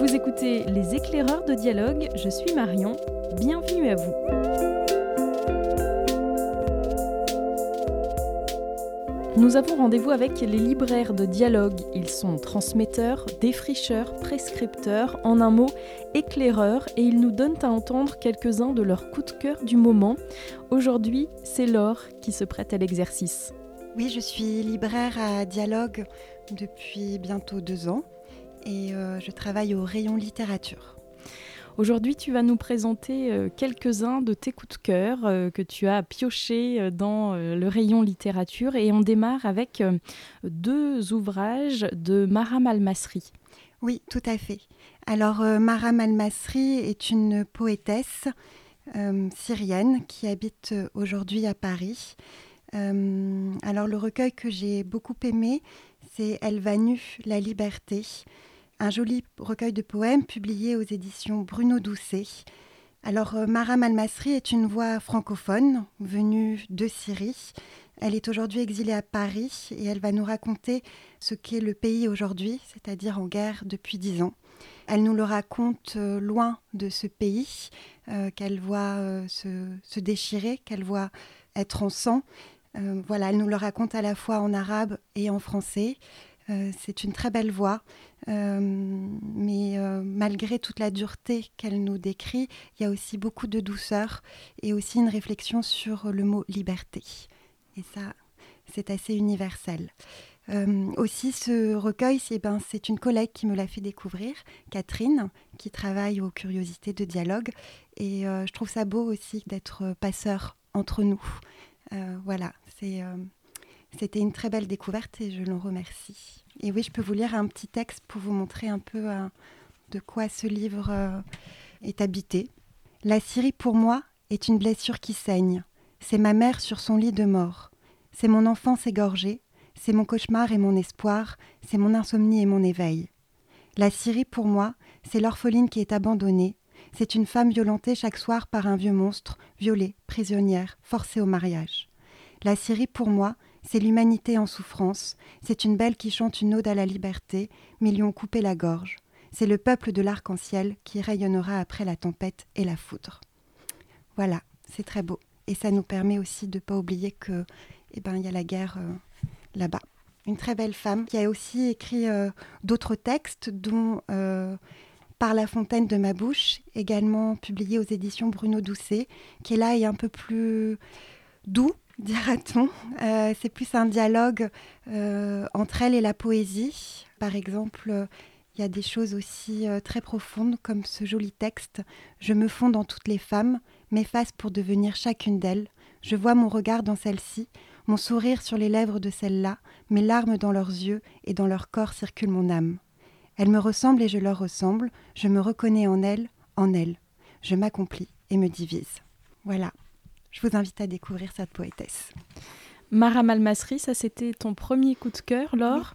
Vous écoutez Les éclaireurs de dialogue, je suis Marion, bienvenue à vous. Nous avons rendez-vous avec les libraires de dialogue. Ils sont transmetteurs, défricheurs, prescripteurs, en un mot, éclaireurs, et ils nous donnent à entendre quelques-uns de leurs coups de cœur du moment. Aujourd'hui, c'est Laure qui se prête à l'exercice. Oui, je suis libraire à Dialogue depuis bientôt deux ans et euh, je travaille au rayon littérature. Aujourd'hui, tu vas nous présenter euh, quelques-uns de tes coups de cœur euh, que tu as piochés dans le rayon littérature et on démarre avec deux ouvrages de Maram Almasri. Oui, tout à fait. Alors, Maram Almasri est une poétesse syrienne qui habite aujourd'hui à Paris. alors, le recueil que j'ai beaucoup aimé, c'est Elle va nue, la liberté, un joli recueil de poèmes publié aux éditions Bruno Doucet. Alors, euh, Mara Malmasri est une voix francophone venue de Syrie. Elle est aujourd'hui exilée à Paris et elle va nous raconter ce qu'est le pays aujourd'hui, c'est-à-dire en guerre depuis dix ans. Elle nous le raconte euh, loin de ce pays euh, qu'elle voit se, déchirer, qu'elle voit être en sang. Voilà, elle nous le raconte à la fois en arabe et en français. Euh, c'est une très belle voix, euh, mais euh, malgré toute la dureté qu'elle nous décrit, il y a aussi beaucoup de douceur et aussi une réflexion sur le mot liberté. Et ça, c'est assez universel. aussi, ce recueil, c'est ben, une collègue qui me l'a fait découvrir, Catherine, qui travaille aux curiosités de dialogue. Et je trouve ça beau aussi d'être passeur entre nous. Voilà, c'est c'était une très belle découverte et je l'en remercie. Et oui, je peux vous lire un petit texte pour vous montrer un peu euh, de quoi ce livre euh, est habité. La Syrie, pour moi, est une blessure qui saigne. C'est ma mère sur son lit de mort. C'est mon enfance égorgée. C'est mon cauchemar et mon espoir. C'est mon insomnie et mon éveil. La Syrie, pour moi, c'est l'orpheline qui est abandonnée. C'est une femme violentée chaque soir par un vieux monstre, violée, prisonnière, forcée au mariage. La Syrie, pour moi, c'est l'humanité en souffrance, c'est une belle qui chante une ode à la liberté, mais lui ont coupé la gorge. C'est le peuple de l'arc-en-ciel qui rayonnera après la tempête et la foudre. Voilà, c'est très beau. Et ça nous permet aussi de ne pas oublier que, eh ben, il y a la guerre euh, là-bas. Une très belle femme qui a aussi écrit euh, d'autres textes, dont euh, Par la fontaine de ma bouche, également publié aux éditions Bruno Doucet, qui est là et un peu plus doux, dira-t-on. Euh, c'est plus un dialogue euh, entre elle et la poésie. Par exemple, il y a des choses aussi euh, très profondes comme ce joli texte. Je me fonds dans toutes les femmes, m'efface pour devenir chacune d'elles. Je vois mon regard dans celle-ci, mon sourire sur les lèvres de celle-là, mes larmes dans leurs yeux et dans leur corps circule mon âme. Elles me ressemblent et je leur ressemble, je me reconnais en elles, en elles. Je m'accomplis et me divise. Voilà. Je vous invite à découvrir cette poétesse. Mara Malmasri, ça c'était ton premier coup de cœur, Laure.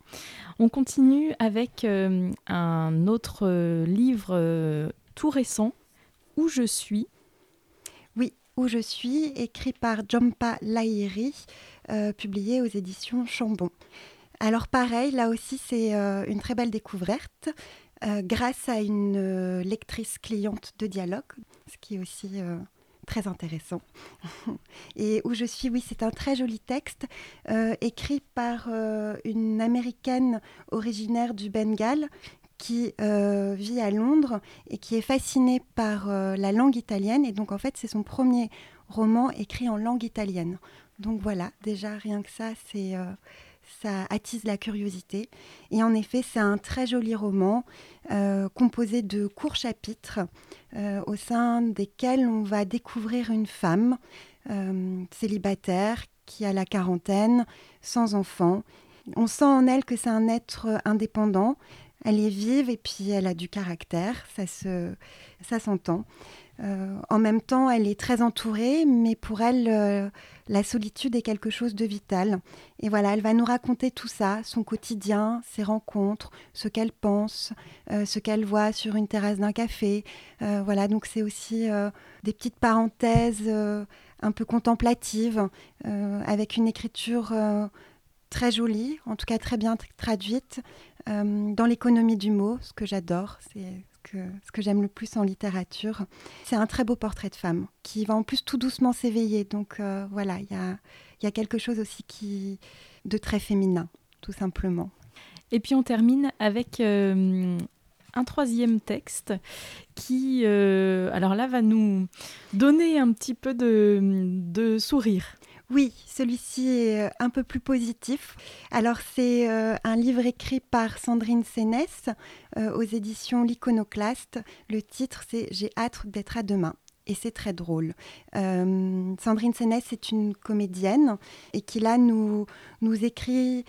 On continue avec euh, un autre euh, livre euh, tout récent, Où je suis. Oui, Où je suis, écrit par Jompa Lahiri, publié aux éditions Chambon. Alors pareil, là aussi c'est une très belle découverte. grâce à une lectrice cliente de dialogue, ce qui est aussi très intéressant. Et où je suis, oui, c'est un très joli texte euh, écrit par euh, une américaine originaire du Bengale qui euh, vit à Londres et qui est fascinée par la langue italienne. Et donc, en fait, c'est son premier roman écrit en langue italienne. Donc voilà, déjà, rien que ça, c'est ça attise la curiosité. Et en effet, c'est un très joli roman euh, composé de courts chapitres euh, au sein desquels on va découvrir une femme euh, célibataire qui a la quarantaine, sans enfant. On sent en elle que c'est un être indépendant. Elle est vive et puis elle a du caractère, ça se, ça s'entend. Euh, en même temps, elle est très entourée, mais pour elle, euh, la solitude est quelque chose de vital. Et voilà, elle va nous raconter tout ça, son quotidien, ses rencontres, ce qu'elle pense, euh, ce qu'elle voit sur une terrasse d'un café. voilà, donc c'est aussi des petites parenthèses un peu contemplatives, avec une écriture très jolie, en tout cas très bien traduite, dans l'économie du mot, ce que j'adore, que, ce que j'aime le plus en littérature. C'est un très beau portrait de femme qui va en plus tout doucement s'éveiller. Donc euh, voilà, il y a, quelque chose aussi qui, de très féminin, tout simplement. Et puis on termine avec euh, un troisième texte qui, euh, alors là, va nous donner un petit peu de, de sourire. Oui, celui-ci est euh, un peu plus positif. Alors c'est euh, un livre écrit par Sandrine Sénès aux éditions L'Iconoclaste. Le titre c'est J'ai hâte d'être à demain. Et c'est très drôle. Sandrine Sénès est une comédienne et qui là nous écrit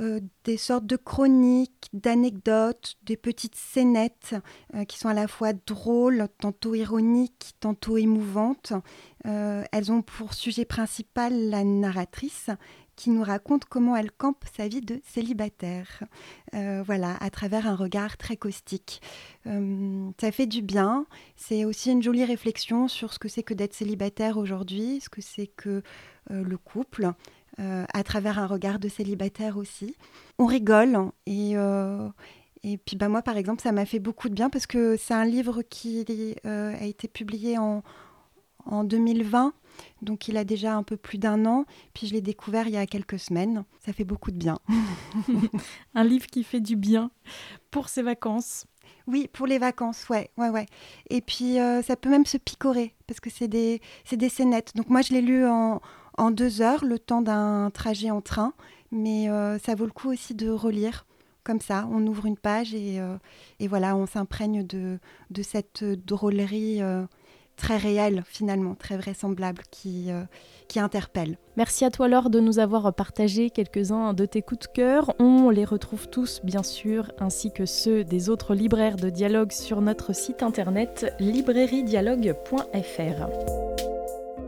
euh, des sortes de chroniques, d'anecdotes, des petites scénettes euh, qui sont à la fois drôles, tantôt ironiques, tantôt émouvantes. Euh, elles ont pour sujet principal la narratrice qui nous raconte comment elle campe sa vie de célibataire. voilà, à travers un regard très caustique. ça fait du bien. C'est aussi une jolie réflexion sur ce que c'est que d'être célibataire aujourd'hui, ce que c'est que le couple. Euh, à travers un regard de célibataire aussi. On rigole et, euh, et puis bah, moi par exemple ça m'a fait beaucoup de bien parce que c'est un livre qui euh, a été publié en, en 2020. Donc il a déjà un peu plus d'un an, puis je l'ai découvert il y a quelques semaines. Ça fait beaucoup de bien. un livre qui fait du bien pour ses vacances. Oui, pour les vacances, ouais, ouais, ouais. Et puis ça peut même se picorer parce que c'est des, des scénettes. Donc moi je l'ai lu en, en deux heures, le temps d'un trajet en train. Mais euh, ça vaut le coup aussi de relire comme ça. On ouvre une page et, euh, voilà, on s'imprègne de, cette drôlerie euh, très réelle finalement, très vraisemblable qui, qui interpelle. Merci à toi Laure de nous avoir partagé quelques-uns de tes coups de cœur. On les retrouve tous bien sûr, ainsi que ceux des autres libraires de dialogue sur notre site internet librairiedialogue.fr.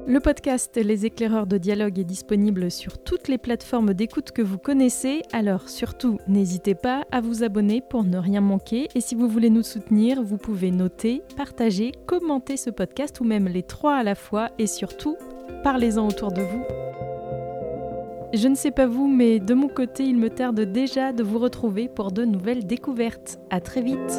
Le podcast Les éclaireurs de dialogue est disponible sur toutes les plateformes d'écoute que vous connaissez, alors surtout n'hésitez pas à vous abonner pour ne rien manquer et si vous voulez nous soutenir, vous pouvez noter, partager, commenter ce podcast ou même les trois à la fois et surtout, parlez-en autour de vous. Je ne sais pas vous, mais de mon côté, il me tarde déjà de vous retrouver pour de nouvelles découvertes. À très vite!